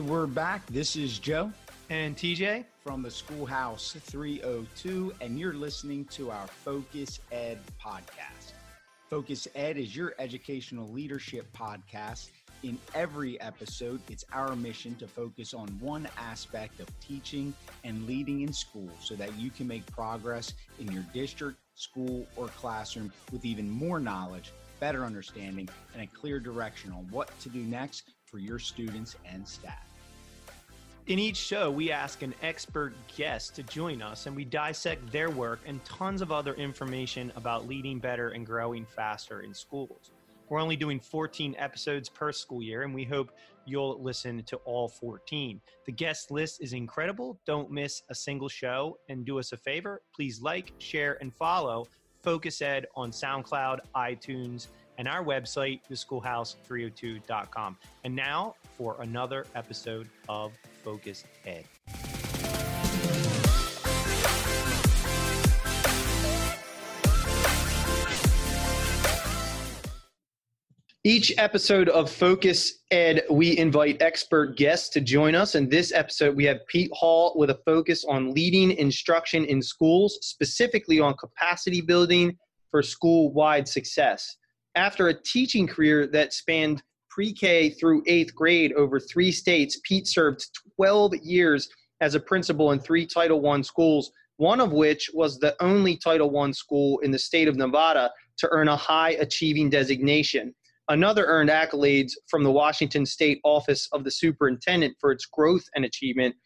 We're back. This is Joe and TJ from the Schoolhouse 302, and you're listening to our Focus Ed podcast. Focus Ed is your educational leadership podcast. In every episode, it's our mission to focus on one aspect of teaching and leading in school so that you can make progress in your district, school, or classroom with even more knowledge, better understanding, and a clear direction on what to do next for your students and staff. In each show, we ask an expert guest to join us and we dissect their work and tons of other information about leading better and growing faster in schools. We're only doing 14 episodes per school year, and we hope you'll listen to all 14. The guest list is incredible. Don't miss a single show. And do us a favor please like, share, and follow Focus Ed on SoundCloud, iTunes, and our website, theschoolhouse302.com. And now for another episode of Focus Ed. Each episode of Focus Ed, we invite expert guests to join us. In this episode, we have Pete Hall with a focus on leading instruction in schools, specifically on capacity building for school wide success after a teaching career that spanned pre K through eighth grade over three states, Pete served 12 years as a principal in three Title I schools, one of which was the only Title I school in the state of Nevada to earn a high achieving designation. Another earned accolades from the Washington State Office of the Superintendent for its growth and achievement,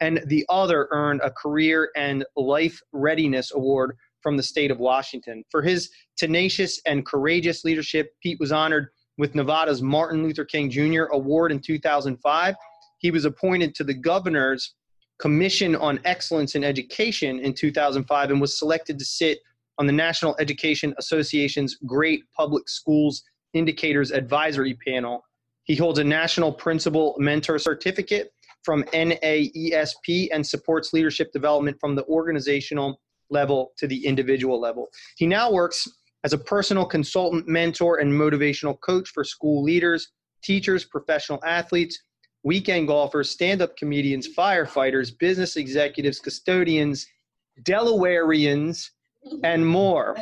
and the other earned a Career and Life Readiness Award from the state of Washington. For his tenacious and courageous leadership, Pete was honored with Nevada's Martin Luther King Jr. Award in 2005. He was appointed to the governor's Commission on Excellence in Education in 2005 and was selected to sit on the National Education Association's Great Public Schools Indicators Advisory Panel. He holds a National Principal Mentor Certificate from NAESP and supports leadership development from the organizational level to the individual level. He now works as a personal consultant, mentor, and motivational coach for school leaders, teachers, professional athletes, weekend golfers, stand up comedians, firefighters, business executives, custodians, Delawareans, and more.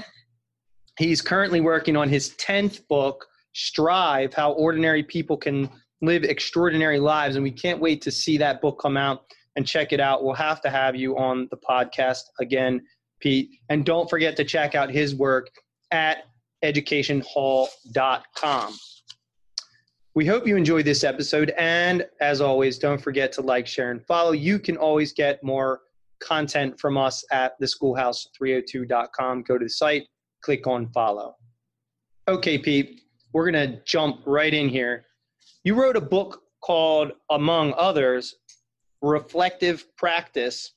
He's currently working on his 10th book, Strive How Ordinary People Can Live Extraordinary Lives. And we can't wait to see that book come out and check it out. We'll have to have you on the podcast again Pete. And don't forget to check out his work at educationhall.com. We hope you enjoyed this episode. And as always, don't forget to like, share, and follow. You can always get more content from us at theschoolhouse302.com. Go to the site, click on follow. Okay, Pete, we're going to jump right in here. You wrote a book called, among others, Reflective Practice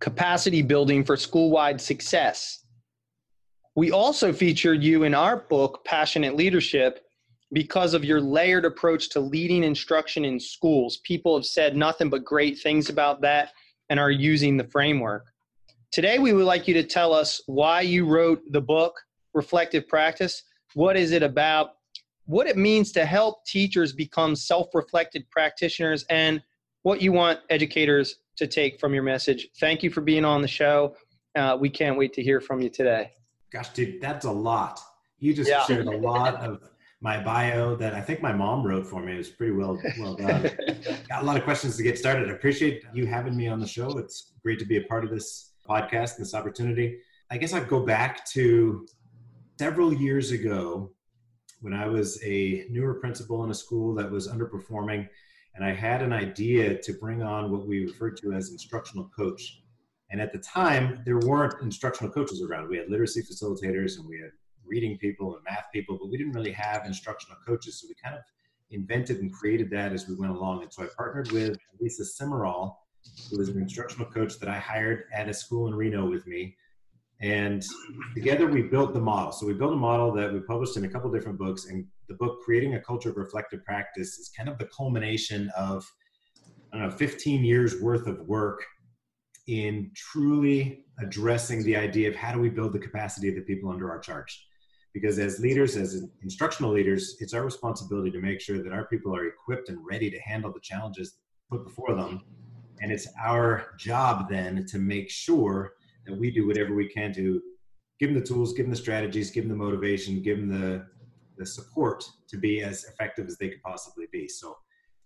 capacity building for school wide success. We also featured you in our book, Passionate Leadership, because of your layered approach to leading instruction in schools. People have said nothing but great things about that and are using the framework. Today, we would like you to tell us why you wrote the book, Reflective Practice. What is it about? What it means to help teachers become self reflected practitioners, and what you want educators to take from your message. Thank you for being on the show. Uh, we can't wait to hear from you today. Gosh, dude, that's a lot. You just yeah. shared a lot of my bio that I think my mom wrote for me. It was pretty well well done. Got a lot of questions to get started. I appreciate you having me on the show. It's great to be a part of this podcast and this opportunity. I guess I'd go back to several years ago when I was a newer principal in a school that was underperforming and I had an idea to bring on what we referred to as instructional coach. And at the time, there weren't instructional coaches around. We had literacy facilitators and we had reading people and math people, but we didn't really have instructional coaches. So we kind of invented and created that as we went along. And so I partnered with Lisa Simeral, who was an instructional coach that I hired at a school in Reno with me. And together we built the model. So we built a model that we published in a couple different books. And the book, Creating a Culture of Reflective Practice, is kind of the culmination of, I don't know, 15 years worth of work in truly addressing the idea of how do we build the capacity of the people under our charge. because as leaders, as instructional leaders, it's our responsibility to make sure that our people are equipped and ready to handle the challenges put before them. And it's our job then to make sure that we do whatever we can to give them the tools, give them the strategies, give them the motivation, give them the, the support to be as effective as they could possibly be. So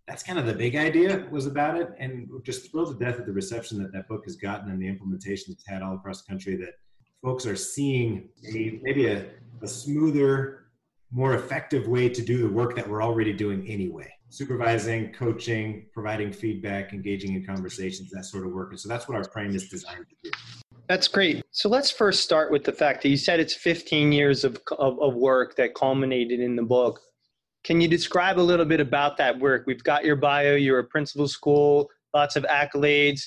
that's kind of the big idea was about it. And just thrilled to death at the reception that that book has gotten and the implementation it's had all across the country that folks are seeing a, maybe a, a smoother, more effective way to do the work that we're already doing anyway. Supervising, coaching, providing feedback, engaging in conversations, that sort of work. And so that's what our frame is designed to do. That's great. So let's first start with the fact that you said it's 15 years of, of, of, work that culminated in the book. Can you describe a little bit about that work? We've got your bio, you're a principal school, lots of accolades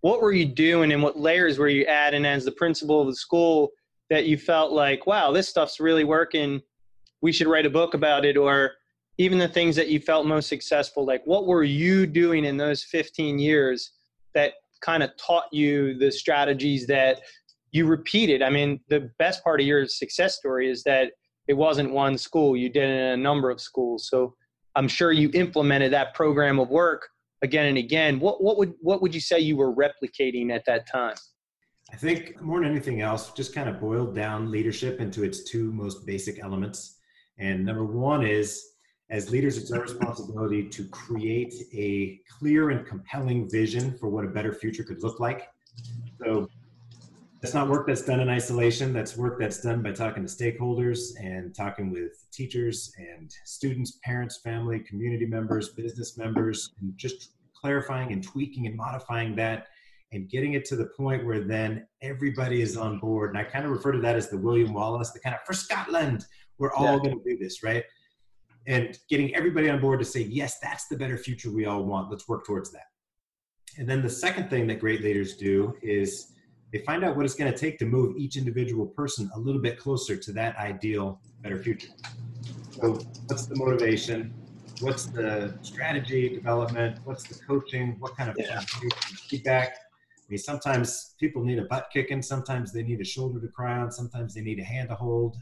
what were you doing and what layers were you adding as the principal of the school that you felt like, wow, this stuff's really working. We should write a book about it, or even the things that you felt most successful. Like, what were you doing in those 15 years that kind of taught you the strategies that you repeated? I mean, the best part of your success story is that it wasn't one school, you did it in a number of schools. So I'm sure you implemented that program of work again and again. What what would what would you say you were replicating at that time? I think more than anything else, just kind of boiled down leadership into its two most basic elements. And number one is as leaders, it's our responsibility to create a clear and compelling vision for what a better future could look like. So that's not work that's done in isolation. That's work that's done by talking to stakeholders and talking with teachers and students, parents, family, community members, business members, and just clarifying and tweaking and modifying that and getting it to the point where then everybody is on board. And I kind of refer to that as the William Wallace, the kind of for Scotland, we're all yeah. going to do this, right? And getting everybody on board to say, yes, that's the better future we all want. Let's work towards that. And then the second thing that great leaders do is they find out what it's going to take to move each individual person a little bit closer to that ideal better future. So what's the motivation? What's the strategy development? What's the coaching? What kind of yeah. feedback? I mean sometimes people need a butt kicking. Sometimes they need a shoulder to cry on. Sometimes they need a hand to hold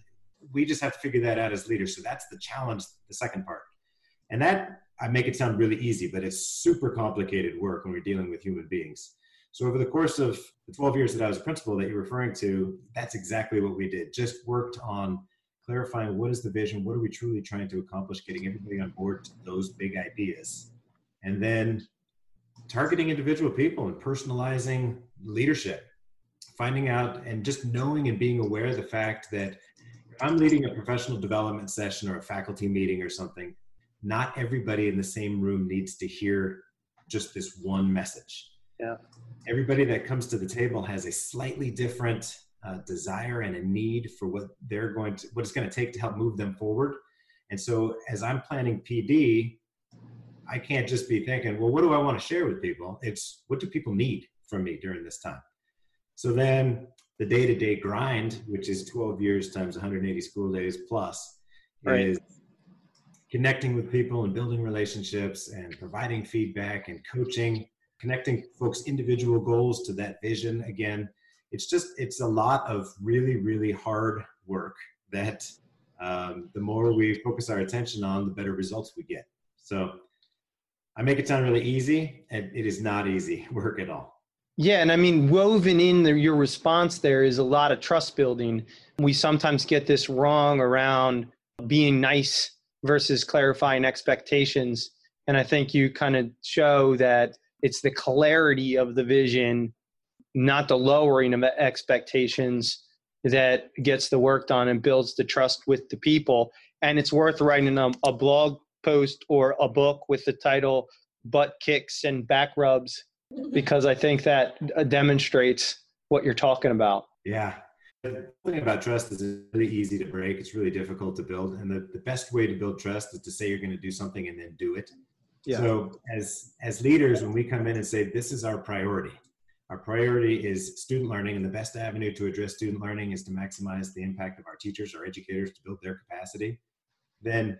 we just have to figure that out as leaders so that's the challenge the second part and that i make it sound really easy but it's super complicated work when we're dealing with human beings so over the course of the 12 years that I was a principal that you're referring to, that's exactly what we did. Just worked on clarifying what is the vision, what are we truly trying to accomplish, getting everybody on board to those big ideas. And then targeting individual people and personalizing leadership, finding out and just knowing and being aware of the fact that I'm leading a professional development session or a faculty meeting or something, not everybody in the same room needs to hear just this one message. Yeah. Everybody that comes to the table has a slightly different uh, desire and a need for what they're going to what it's going to take to help move them forward. And so as i'm planning pd i can't just be thinking well what do i want to share with people? It's what do people need from me during this time? So then the day-to-day grind which is 12 years times 180 school days plus right. is connecting with people and building relationships and providing feedback and coaching connecting folks individual goals to that vision. Again it's just it's a lot of really really hard work that um, the more we focus our attention on the better results we get. So i make it sound really easy and it is not easy work at all yeah and i mean woven in the, your response there is a lot of trust building. We sometimes get this wrong around being nice versus clarifying expectations. And i think you kind of show that it's the clarity of the vision, not the lowering of expectations that gets the work done and builds the trust with the people. And it's worth writing a, a blog post or a book with the title Butt Kicks and Back Rubs because I think that uh, demonstrates what you're talking about. Yeah. The thing about trust is it's really easy to break. It's really difficult to build. And the, the best way to build trust is to say you're going to do something and then do it. Yeah. So as as leaders, when we come in and say this is our priority, our priority is student learning, and the best avenue to address student learning is to maximize the impact of our teachers, our educators, to build their capacity. Then,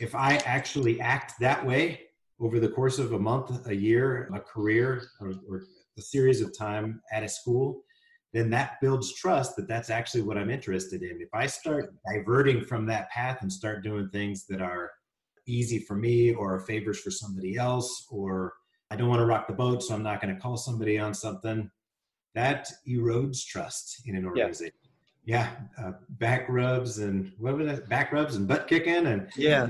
if I actually act that way over the course of a month, a year, a career, or, or a series of time at a school, then that builds trust that that's actually what I'm interested in. If I start diverting from that path and start doing things that are easy for me or favors for somebody else, or I don't want to rock the boat, so I'm not going to call somebody on something, that erodes trust in an organization. Yeah, yeah uh, back rubs and what was that? Back rubs and butt kicking, and yeah,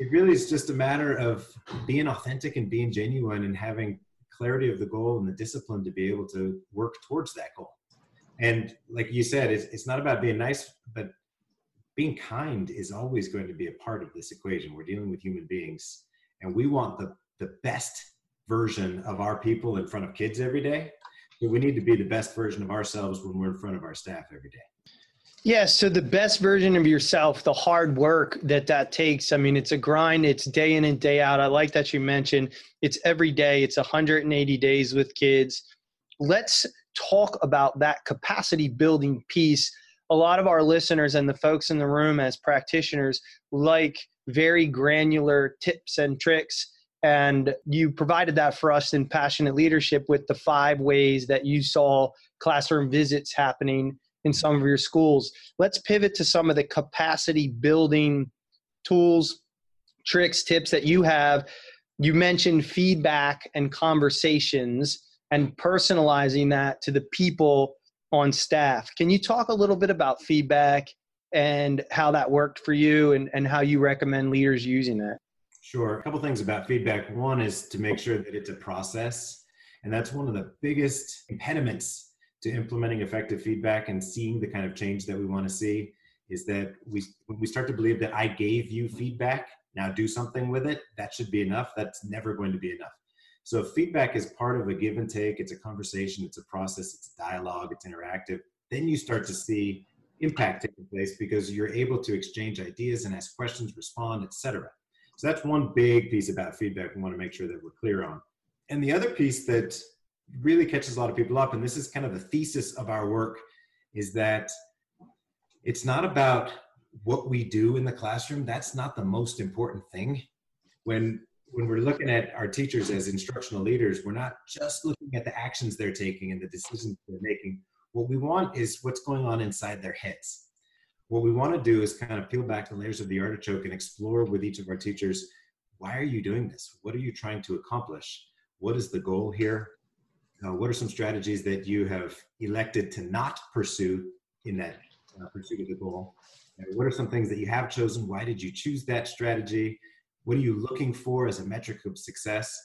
it really is just a matter of being authentic and being genuine and having clarity of the goal and the discipline to be able to work towards that goal. And like you said, it's, it's not about being nice, but being kind is always going to be a part of this equation. We're dealing with human beings, and we want the, the best version of our people in front of kids every day. But we need to be the best version of ourselves when we're in front of our staff every day. Yeah, so the best version of yourself, the hard work that that takes. I mean, it's a grind, it's day in and day out. I like that you mentioned it's every day, it's 180 days with kids. Let's talk about that capacity building piece. A lot of our listeners and the folks in the room as practitioners like very granular tips and tricks. And you provided that for us in Passionate Leadership with the five ways that you saw classroom visits happening in some of your schools. Let's pivot to some of the capacity building tools, tricks, tips that you have. You mentioned feedback and conversations and personalizing that to the people on staff. Can you talk a little bit about feedback and how that worked for you and, and how you recommend leaders using that? Sure. A couple things about feedback. One is to make sure that it's a process. And that's one of the biggest impediments to implementing effective feedback and seeing the kind of change that we want to see is that we we start to believe that I gave you feedback, now do something with it, that should be enough. That's never going to be enough. So feedback is part of a give and take. It's a conversation, it's a process, it's a dialogue, it's interactive. Then you start to see impact taking place because you're able to exchange ideas and ask questions, respond, etc. So that's one big piece about feedback we want to make sure that we're clear on. And the other piece that really catches a lot of people up, and this is kind of the thesis of our work, is that it's not about what we do in the classroom. That's not the most important thing. When when we're looking at our teachers as instructional leaders, we're not just looking at the actions they're taking and the decisions they're making. What we want is what's going on inside their heads. What we want to do is kind of peel back the layers of the artichoke and explore with each of our teachers why are you doing this? What are you trying to accomplish? What is the goal here? Uh, what are some strategies that you have elected to not pursue in that uh, pursuit of the goal? And what are some things that you have chosen? Why did you choose that strategy? What are you looking for as a metric of success?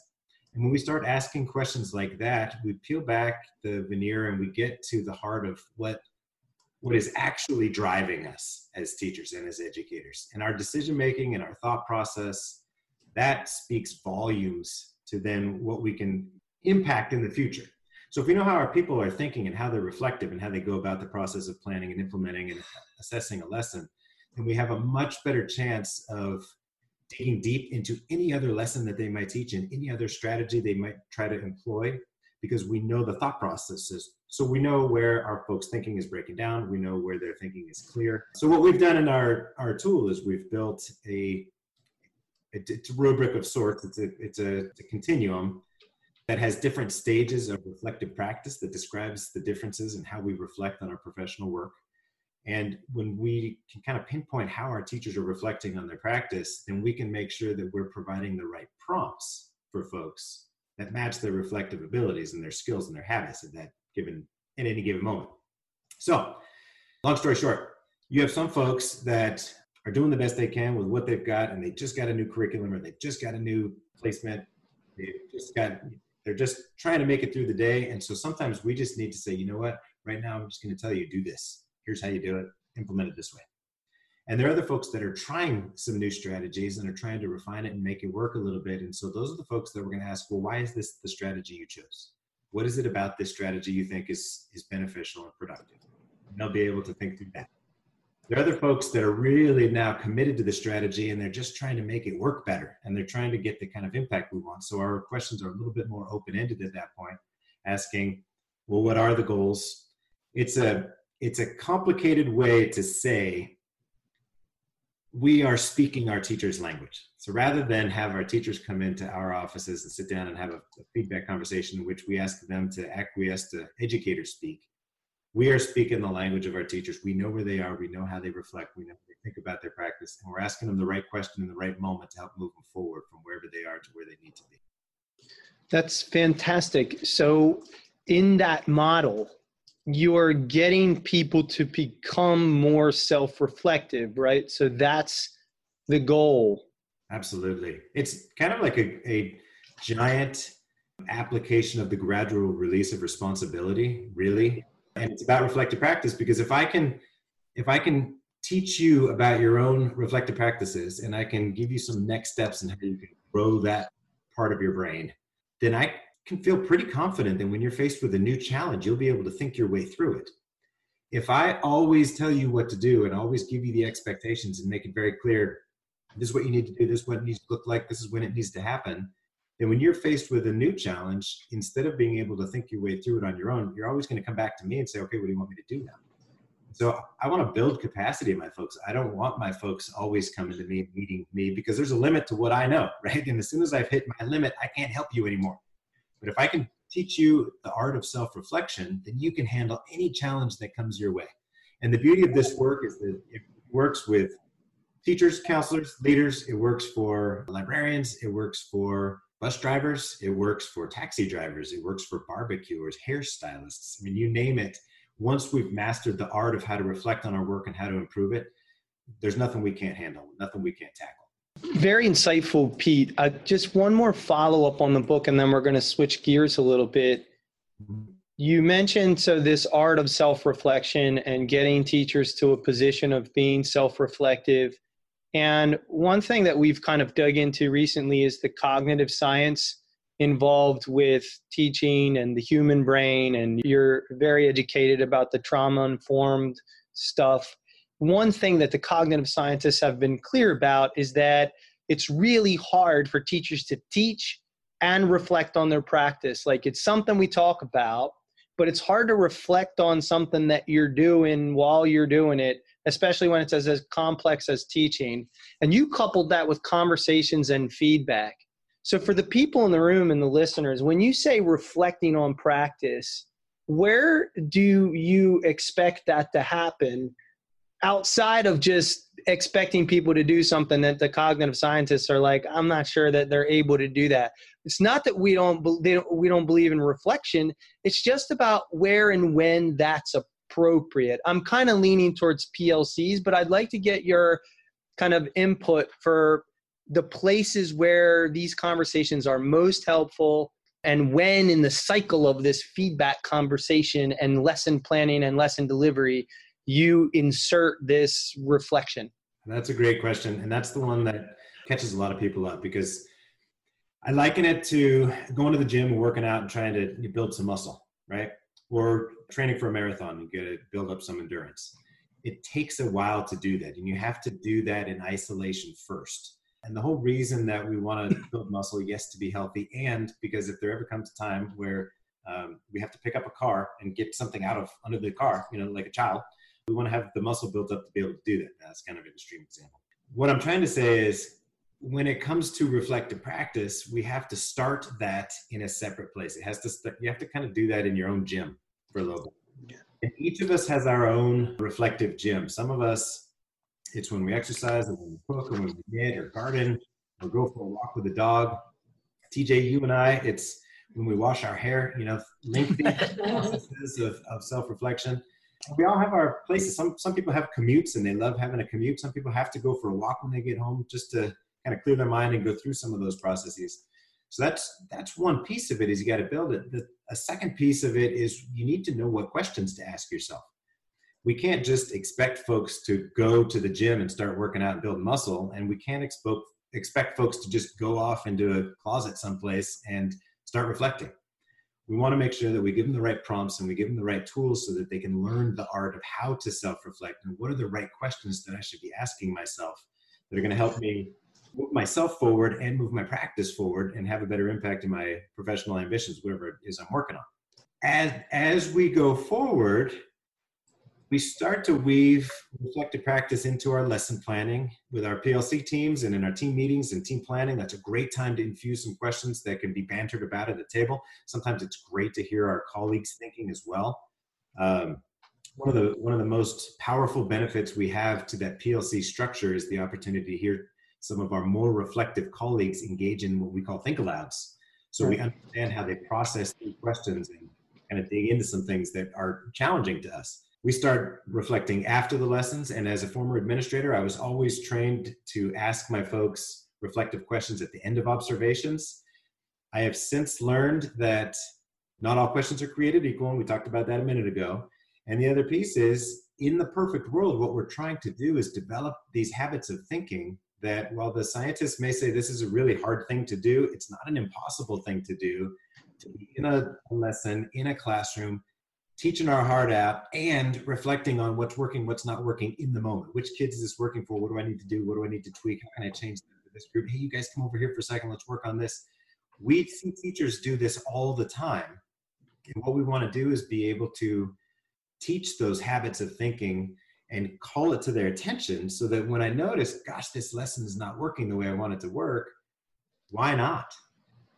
And when we start asking questions like that, we peel back the veneer and we get to the heart of what what is actually driving us as teachers and as educators. And our decision making and our thought process, that speaks volumes to then what we can impact in the future. So if we know how our people are thinking and how they're reflective and how they go about the process of planning and implementing and assessing a lesson, then we have a much better chance of digging deep into any other lesson that they might teach and any other strategy they might try to employ because we know the thought processes. So we know where our folks' thinking is breaking down. We know where their thinking is clear. So what we've done in our, our tool is we've built a, it's a rubric of sorts. It's a, it's a, it's a continuum that has different stages of reflective practice that describes the differences in how we reflect on our professional work. And when we can kind of pinpoint how our teachers are reflecting on their practice, then we can make sure that we're providing the right prompts for folks that match their reflective abilities and their skills and their habits at that given at any given moment. So, long story short, you have some folks that are doing the best they can with what they've got, and they just got a new curriculum or they've just got a new placement. They've just got they're just trying to make it through the day. And so sometimes we just need to say, you know what, right now I'm just going to tell you do this here's how you do it, implement it this way. And there are other folks that are trying some new strategies and are trying to refine it and make it work a little bit. And so those are the folks that we're going to ask, well, why is this the strategy you chose? What is it about this strategy you think is, is beneficial and productive? And they'll be able to think through that. There are other folks that are really now committed to the strategy and they're just trying to make it work better and they're trying to get the kind of impact we want. So our questions are a little bit more open ended at that point, asking, well, what are the goals? It's a it's a complicated way to say we are speaking our teacher's language. So rather than have our teachers come into our offices and sit down and have a, a feedback conversation in which we ask them to acquiesce to educators speak, we are speaking the language of our teachers. We know where they are. We know how they reflect. We know they think about their practice, and we're asking them the right question in the right moment to help move them forward from wherever they are to where they need to be. That's fantastic. So, in that model, you're getting people to become more self-reflective, right? So that's the goal. Absolutely. It's kind of like a, a giant application of the gradual release of responsibility, really and it's about reflective practice because if i can if i can teach you about your own reflective practices and i can give you some next steps and how you can grow that part of your brain then i can feel pretty confident that when you're faced with a new challenge you'll be able to think your way through it. If i always tell you what to do and always give you the expectations and make it very clear this is what you need to do this is what it needs to look like this is when it needs to happen then when you're faced with a new challenge, instead of being able to think your way through it on your own, you're always going to come back to me and say, okay, what do you want me to do now? So I want to build capacity in my folks. I don't want my folks always coming to me, meeting me, because there's a limit to what I know, right? And as soon as I've hit my limit, I can't help you anymore. But if I can teach you the art of self reflection, then you can handle any challenge that comes your way. And the beauty of this work is that it works with teachers, counselors, leaders, it works for librarians, it works for bus drivers, it works for taxi drivers, it works for barbecuers, hairstylists. I mean, you name it. Once we've mastered the art of how to reflect on our work and how to improve it, there's nothing we can't handle, nothing we can't tackle. Very insightful, Pete. Uh, just one more follow up on the book, and then we're going to switch gears a little bit. You mentioned so this art of self reflection and getting teachers to a position of being self reflective and one thing that we've kind of dug into recently is the cognitive science involved with teaching and the human brain. And you're very educated about the trauma informed stuff. One thing that the cognitive scientists have been clear about is that it's really hard for teachers to teach and reflect on their practice. Like it's something we talk about, but it's hard to reflect on something that you're doing while you're doing it especially when it's as, as complex as teaching. And you coupled that with conversations and feedback. So, for the people in the room and the listeners, when you say reflecting on practice, where do you expect that to happen outside of just expecting people to do something that the cognitive scientists are like i'm not sure that they're able to do that it's not that we don't, don't we don't believe in reflection it's just about where and when that's a appropriate. I'm kind of leaning towards PLCs, but I'd like to get your kind of input for the places where these conversations are most helpful and when in the cycle of this feedback conversation and lesson planning and lesson delivery you insert this reflection that's a great question and that's the one that catches a lot of people up because i liken it to going to the gym working out and trying to build some muscle right or training for a marathon and get to build up some endurance. It takes a while to do that and you have to do that in isolation first. And the whole reason that we want to build muscle yes to be healthy and because if there ever comes a time where um, we have to pick up a car and get something out of under the car you know like a child we want to have the muscle built up to be able to do that. That's kind of an extreme example. What i'm trying to say is when it comes to reflective practice, we have to start that in a separate place. It has to start, you have to kind of do that in your own gym for a little bit. And each of us has our own reflective gym. Some of us, it's when we exercise and when we cook and when we knit or garden or go for a walk with the dog. TJ, you and I, it's when we wash our hair, you know, lengthy processes of, of self-reflection. We all have our places. Some some people have commutes and they love having a commute. Some people have to go for a walk when they get home just to kind of clear their mind and go through some of those processes. So that's that's one piece of it is you got to build it. The, a second piece of it is you need to know what questions to ask yourself. We can't just expect folks to go to the gym and start working out and build muscle, and we can't expect expect folks to just go off into a closet someplace and start reflecting. We want to make sure that we give them the right prompts and we give them the right tools so that they can learn the art of how to self-reflect and what are the right questions that I should be asking myself that are going to help me move myself forward and move my practice forward and have a better impact in my professional ambitions, whatever it is I'm working on. As, as we go forward, we start to weave reflective practice into our lesson planning with our PLC teams and in our team meetings and team planning. That's a great time to infuse some questions that can be bantered about at the table. Sometimes it's great to hear our colleagues thinking as well. Um, one of the one of the most powerful benefits we have to that PLC structure is the opportunity to hear some of our more reflective colleagues engage in what we call think alouds. So we understand how they process these questions and kind of dig into some things that are challenging to us. We start reflecting after the lessons, and as a former administrator, I was always trained to ask my folks reflective questions at the end of observations. I have since learned that not all questions are created equal, and we talked about that a minute ago. And the other piece is in the perfect world, what we're trying to do is develop these habits of thinking that while the scientists may say this is a really hard thing to do, it's not an impossible thing to do. To be in a lesson, in a classroom, teaching our heart out and reflecting on what's working, what's not working in the moment. Which kids is this working for? What do I need to do? What do I need to tweak? How can I change this group? Hey, you guys come over here for a second. Let's work on this. We see teachers do this all the time. And what we want to do is be able to teach those habits of thinking and call it to their attention so that when I notice, gosh, this lesson is not working the way I want it to work, why not?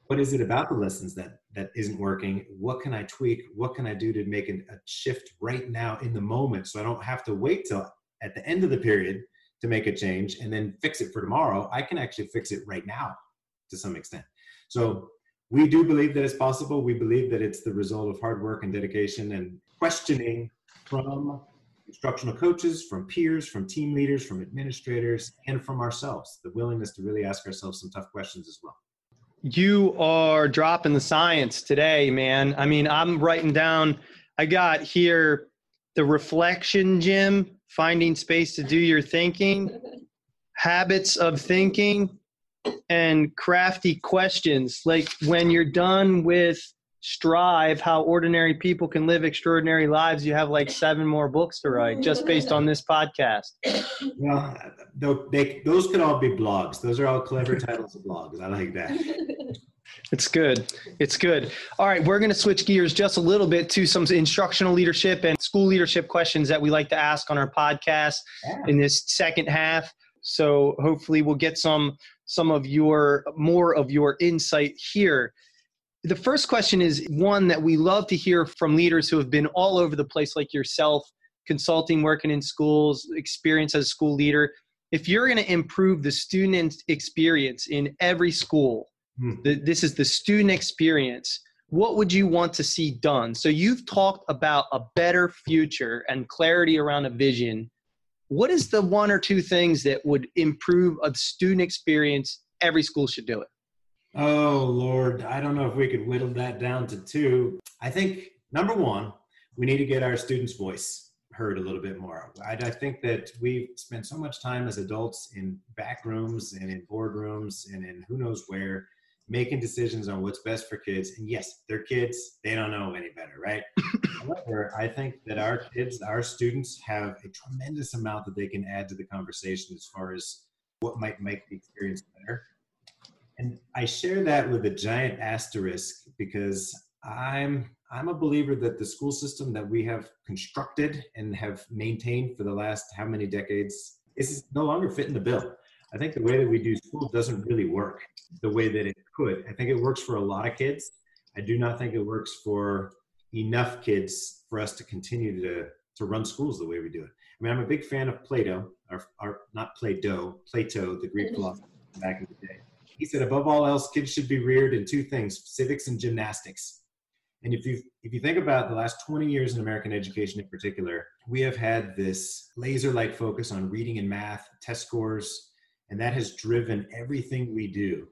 What is it about the lessons that that isn't working? What can I tweak? What can I do to make a shift right now in the moment so I don't have to wait till at the end of the period to make a change and then fix it for tomorrow? I can actually fix it right now to some extent. So we do believe that it's possible. We believe that it's the result of hard work and dedication and questioning from instructional coaches, from peers, from team leaders, from administrators, and from ourselves. The willingness to really ask ourselves some tough questions as well. You are dropping the science today, man. I mean, I'm writing down, I got here the reflection gym, finding space to do your thinking, habits of thinking, and crafty questions. Like when you're done with strive how ordinary people can live extraordinary lives you have like seven more books to write just based on this podcast. Well they, those could all be blogs. Those are all clever titles of blogs. I like that. It's good. It's good. All right we're going to switch gears just a little bit to some instructional leadership and school leadership questions that we like to ask on our podcast yeah. in this second half. So hopefully we'll get some some of your more of your insight here the first question is one that we love to hear from leaders who have been all over the place, like yourself, consulting, working in schools, experience as a school leader. If you're going to improve the student experience in every school, hmm. the, this is the student experience, what would you want to see done? So you've talked about a better future and clarity around a vision. What is the one or two things that would improve a student experience? Every school should do it. Oh, Lord. I don't know if we could whittle that down to two. I think number one, we need to get our students' voice heard a little bit more. I, I think that we've spent so much time as adults in back rooms and in boardrooms and in who knows where making decisions on what's best for kids. And yes, they're kids, they don't know any better, right? However, I think that our kids, our students have a tremendous amount that they can add to the conversation as far as what might make the experience better. And I share that with a giant asterisk because I'm I'm a believer that the school system that we have constructed and have maintained for the last how many decades is no longer fitting the bill. I think the way that we do school doesn't really work the way that it could. I think it works for a lot of kids. I do not think it works for enough kids for us to continue to to run schools the way we do it. I mean, I'm a big fan of Plato, or, or not Plato, Plato, the Greek mm-hmm. philosopher back in the day. He said, above all else, kids should be reared in two things civics and gymnastics. And if you if you think about the last 20 years in American education in particular, we have had this laser-like focus on reading and math, test scores, and that has driven everything we do.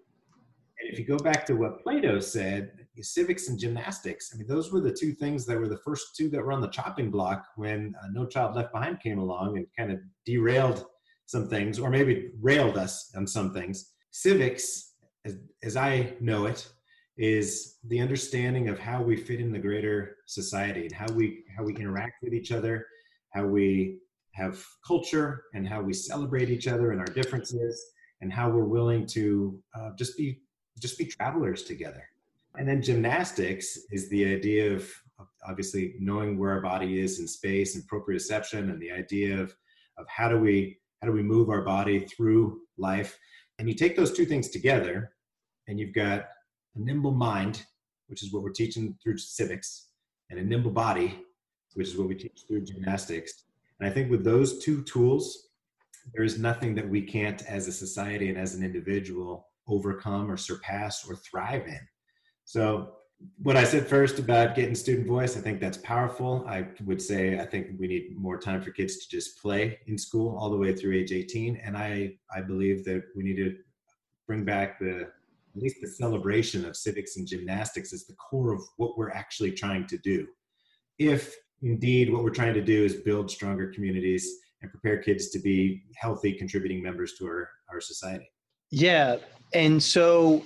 And if you go back to what Plato said, civics and gymnastics, I mean, those were the two things that were the first two that were on the chopping block when uh, No Child Left Behind came along and kind of derailed some things, or maybe railed us on some things civics, as, as I know it, is the understanding of how we fit in the greater society and how we how we interact with each other, how we have culture, and how we celebrate each other and our differences, and how we're willing to uh, just be just be travelers together. And then gymnastics is the idea of obviously knowing where our body is in space and proprioception, and the idea of of how do we how do we move our body through life and you take those two things together, and you've got a nimble mind, which is what we're teaching through civics, and a nimble body, which is what we teach through gymnastics. And I think with those two tools, there is nothing that we can't, as a society and as an individual, overcome or surpass or thrive in. So, what I said first about getting student voice, I think that's powerful. I would say I think we need more time for kids to just play in school all the way through age 18. And I, I believe that we need to bring back the at least the celebration of civics and gymnastics is the core of what we're actually trying to do. If indeed what we're trying to do is build stronger communities and prepare kids to be healthy contributing members to our, our society. Yeah. And so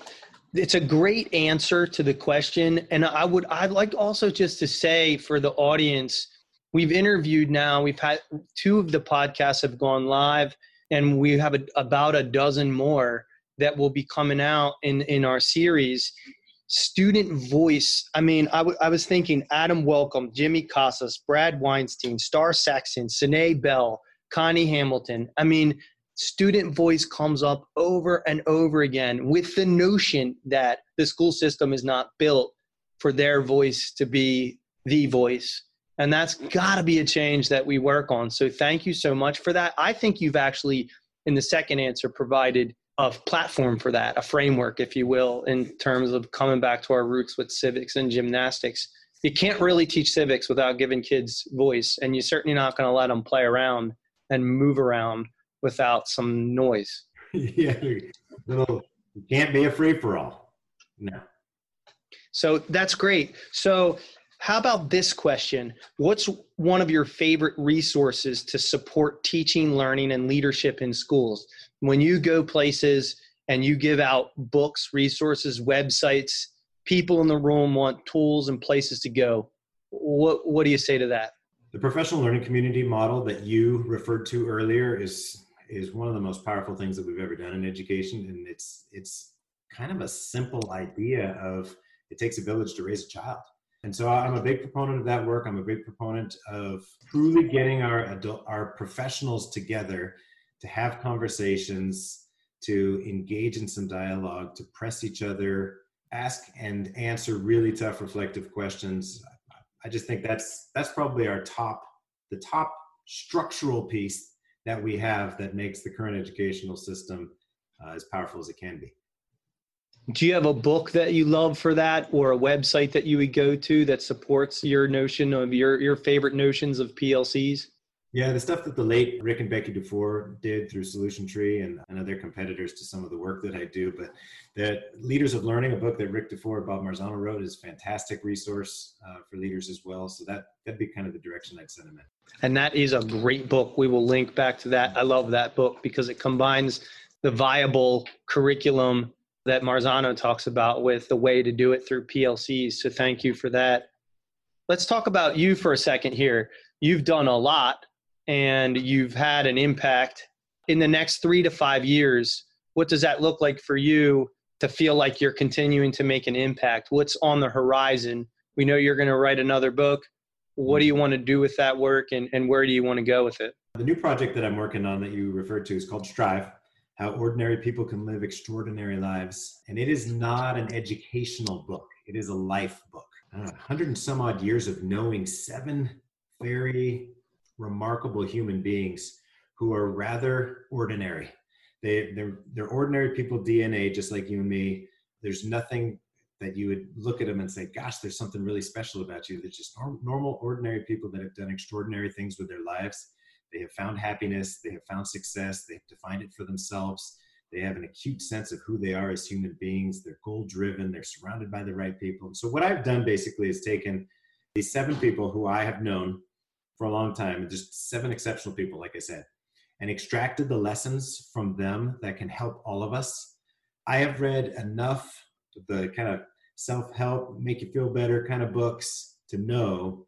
it's a great answer to the question. And I would I'd like also just to say for the audience, we've interviewed now, we've had two of the podcasts have gone live, and we have a, about a dozen more that will be coming out in in our series student voice. I mean, I, w- I was thinking Adam Welcome, Jimmy Casas, Brad Weinstein, Starr Sackstein, Sanée Bell, Connie Hamilton. I mean, student voice comes up over and over again with the notion that the school system is not built for their voice to be the voice. And that's got to be a change that we work on. So thank you so much for that. I think you've actually, in the second answer, provided a platform for that, a framework, if you will, in terms of coming back to our roots with civics and gymnastics. You can't really teach civics without giving kids voice, and you're certainly not going to let them play around and move around without some noise. yeah, little you can't be a free for all. No. So that's great. So how about this question? What's one of your favorite resources to support teaching, learning, and leadership in schools? when you go places and you give out books, resources, websites, people in the room want tools and places to go. What what do you say to that? The professional learning community model that you referred to earlier is is one of the most powerful things that we've ever done in education and it's it's kind of a simple idea of it takes a village to raise a child. And so I'm a big proponent of that work. I'm a big proponent of truly getting our adult our professionals together to have conversations, to engage in some dialogue, to press each other, ask and answer really tough reflective questions. I just think that's that's probably our top the top structural piece that we have that makes the current educational system uh, as powerful as it can be. Do you have a book that you love for that or a website that you would go to that supports your notion of your your favorite notions of PLCs? Yeah, the stuff that the late Rick and Becky DuFour did through Solution Tree and, and other competitors to some of the work that I do. But that Leaders of Learning, a book that Rick DuFour, and Bob Marzano wrote, is a fantastic resource uh, for leaders as well. So that, that'd be kind of the direction I'd send them in. And that is a great book. We will link back to that. I love that book because it combines the viable curriculum that Marzano talks about with the way to do it through PLCs. So thank you for that. Let's talk about you for a second here. You've done a lot and you've had an impact in the next three to five years, what does that look like for you to feel like you're continuing to make an impact? What's on the horizon? We know you're going to write another book. What do you want to do with that work and, and where do you want to go with it? The new project that I'm working on that you referred to is called Strive How Ordinary People Can Live Extraordinary Lives. And it is not an educational book, it is a life book. Uh, 100 and some odd years of knowing seven very remarkable human beings who are rather ordinary. They, they're, they're ordinary people DNA, just like you and me. There's nothing that you would look at them and say, gosh, there's something really special about you. They're just normal, ordinary people that have done extraordinary things with their lives. They have found happiness. They have found success. They have defined it for themselves. They have an acute sense of who they are as human beings. They're goal driven. They're surrounded by the right people. And so, what I've done basically is taken these seven people who I have known for a long time, just seven exceptional people, like I said, and extracted the lessons from them that can help all of us. I have read enough the kind of self help, make you feel better kind of books to know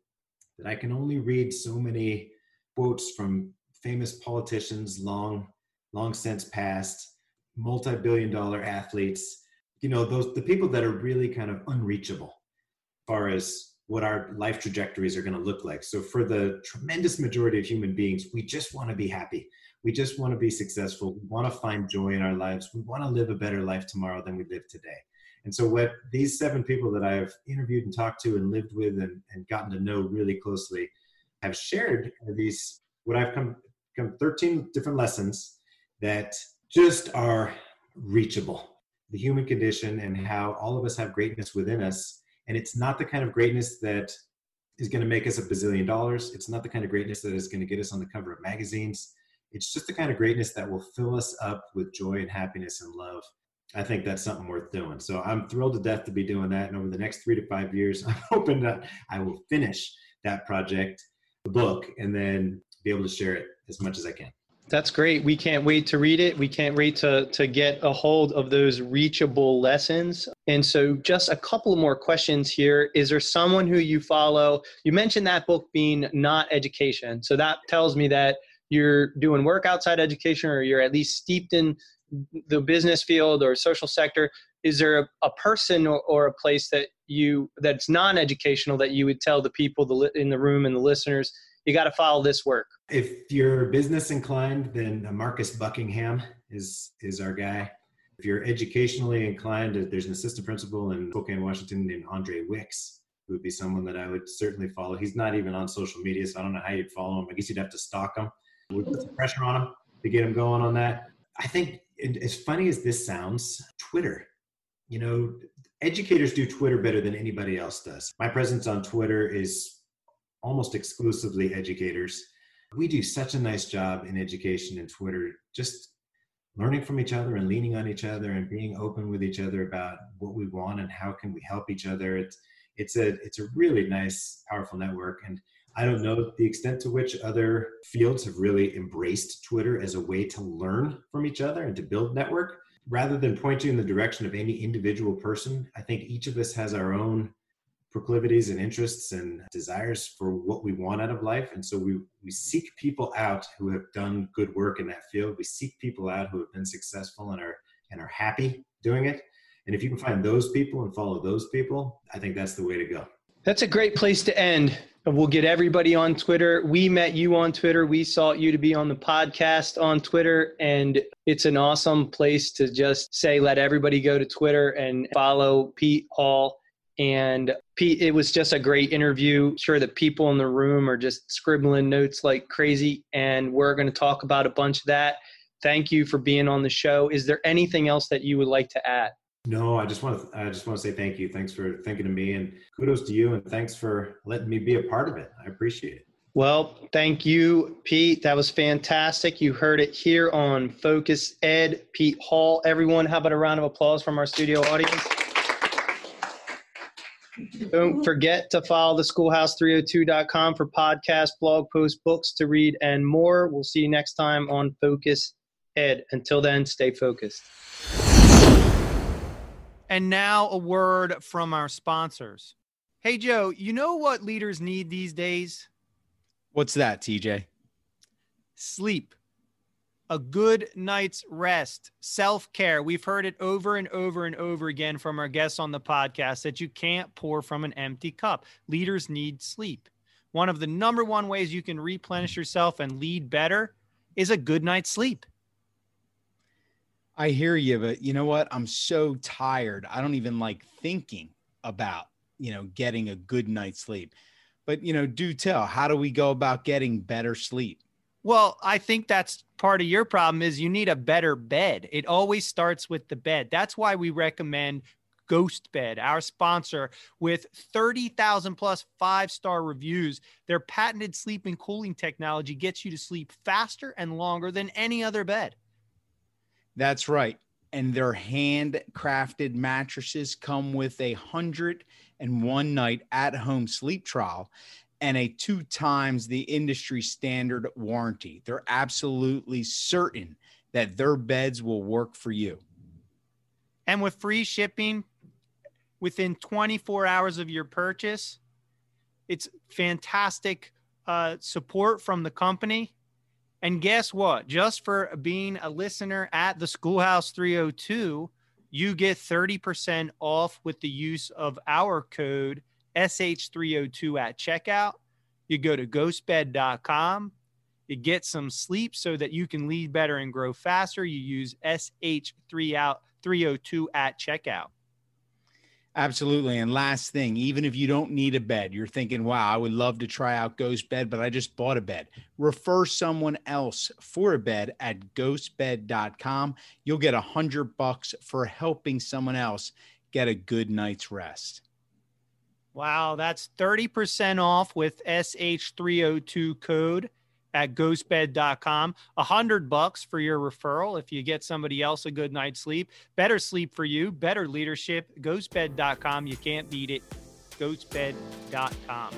that I can only read so many quotes from famous politicians long, long since past, multi billion dollar athletes, you know, those the people that are really kind of unreachable as far as what our life trajectories are going to look like. So, for the tremendous majority of human beings, we just want to be happy. We just want to be successful. We want to find joy in our lives. We want to live a better life tomorrow than we live today. And so, what these seven people that I've interviewed and talked to and lived with and, and gotten to know really closely, have shared these what I've come come 13 different lessons that just are reachable. The human condition and how all of us have greatness within us. And it's not the kind of greatness that is going to make us a bazillion dollars. It's not the kind of greatness that is going to get us on the cover of magazines. It's just the kind of greatness that will fill us up with joy and happiness and love. I think that's something worth doing. So I'm thrilled to death to be doing that. And over the next three to five years, I'm hoping that I will finish that project, the book, and then be able to share it as much as I can. That's great. We can't wait to read it. We can't wait to, to get a hold of those reachable lessons. And so, just a couple more questions here. Is there someone who you follow? You mentioned that book being not education. So, that tells me that you're doing work outside education or you're at least steeped in the business field or social sector. Is there a, a person or, or a place that you that's non-educational that you would tell the people in the room and the listeners you got to follow this work. If you're business inclined, then uh, Marcus Buckingham is is our guy. If you're educationally inclined, uh, there's an assistant principal in Spokane, Washington named Andre Wicks, who would be someone that I would certainly follow. He's not even on social media, so I don't know how you'd follow him. I guess you'd have to stalk him. We put some pressure on them to get them going on that. I think, as funny as this sounds, Twitter. You know, educators do Twitter better than anybody else does. My presence on Twitter is almost exclusively educators. We do such a nice job in education and Twitter, just learning from each other and leaning on each other and being open with each other about what we want and how can we help each other. It's it's a it's a really nice, powerful network. And I don't know the extent to which other fields have really embraced Twitter as a way to learn from each other and to build network. Rather than pointing in the direction of any individual person, I think each of us has our own proclivities and interests and desires for what we want out of life. And so we, we seek people out who have done good work in that field. We seek people out who have been successful and are and are happy doing it. And if you can find those people and follow those people, I think that's the way to go. That's a great place to end. We'll get everybody on Twitter. We met you on Twitter. We sought you to be on the podcast on Twitter. And it's an awesome place to just say, let everybody go to Twitter and follow Pete Hall and Pete, it was just a great interview. Sure that people in the room are just scribbling notes like crazy, and we're going to talk about a bunch of that. Thank you for being on the show. Is there anything else that you would like to add? No, I just want to I just want to say thank you. Thanks for thinking of me and kudos to you and thanks for letting me be a part of it. I appreciate it. Well, thank you, Pete. That was fantastic. You heard it here on Focus Ed, Pete Hall. Everyone, how about a round of applause from our studio audience? Don't forget to follow the schoolhouse302.com for podcasts, blog posts, books to read, and more. We'll see you next time on Focus Ed. Until then, stay focused. And now a word from our sponsors. Hey, Joe, you know what leaders need these days? What's that, TJ? Sleep a good night's rest, self care. We've heard it over and over and over again from our guests on the podcast that you can't pour from an empty cup. Leaders need sleep. One of the number one ways you can replenish yourself and lead better is a good night's sleep. I hear you, but you know what? I'm so tired. I don't even like thinking about, you know, getting a good night's sleep. But, you know, do tell, how do we go about getting better sleep? Well, I think that's part of your problem is you need a better bed. It always starts with the bed. That's why we recommend Ghost Bed, our sponsor, with 30,000 plus five star reviews. Their patented sleep and cooling technology gets you to sleep faster and longer than any other bed. That's right. And their handcrafted mattresses come with a hundred and one night at home sleep trial and a two times the industry standard warranty. They're absolutely certain that their beds will work for you. And with free shipping within 24 hours of your purchase, it's fantastic uh, support from the company. And guess what? Just for being a listener at the Schoolhouse 302, you get 30% off with the use of our code SH302 at checkout. You go to ghostbed.com. You get some sleep so that you can lead better and grow faster. You use SH302 at checkout. Absolutely. And last thing, even if you don't need a bed, you're thinking, wow, I would love to try out Ghost Bed, but I just bought a bed. Refer someone else for a bed at ghostbed.com. You'll get a hundred bucks for helping someone else get a good night's rest. Wow, that's 30% off with SH302 code at ghostbed.com. A hundred bucks for your referral if you get somebody else a good night's sleep. Better sleep for you, better leadership. Ghostbed.com. You can't beat it. Ghostbed.com.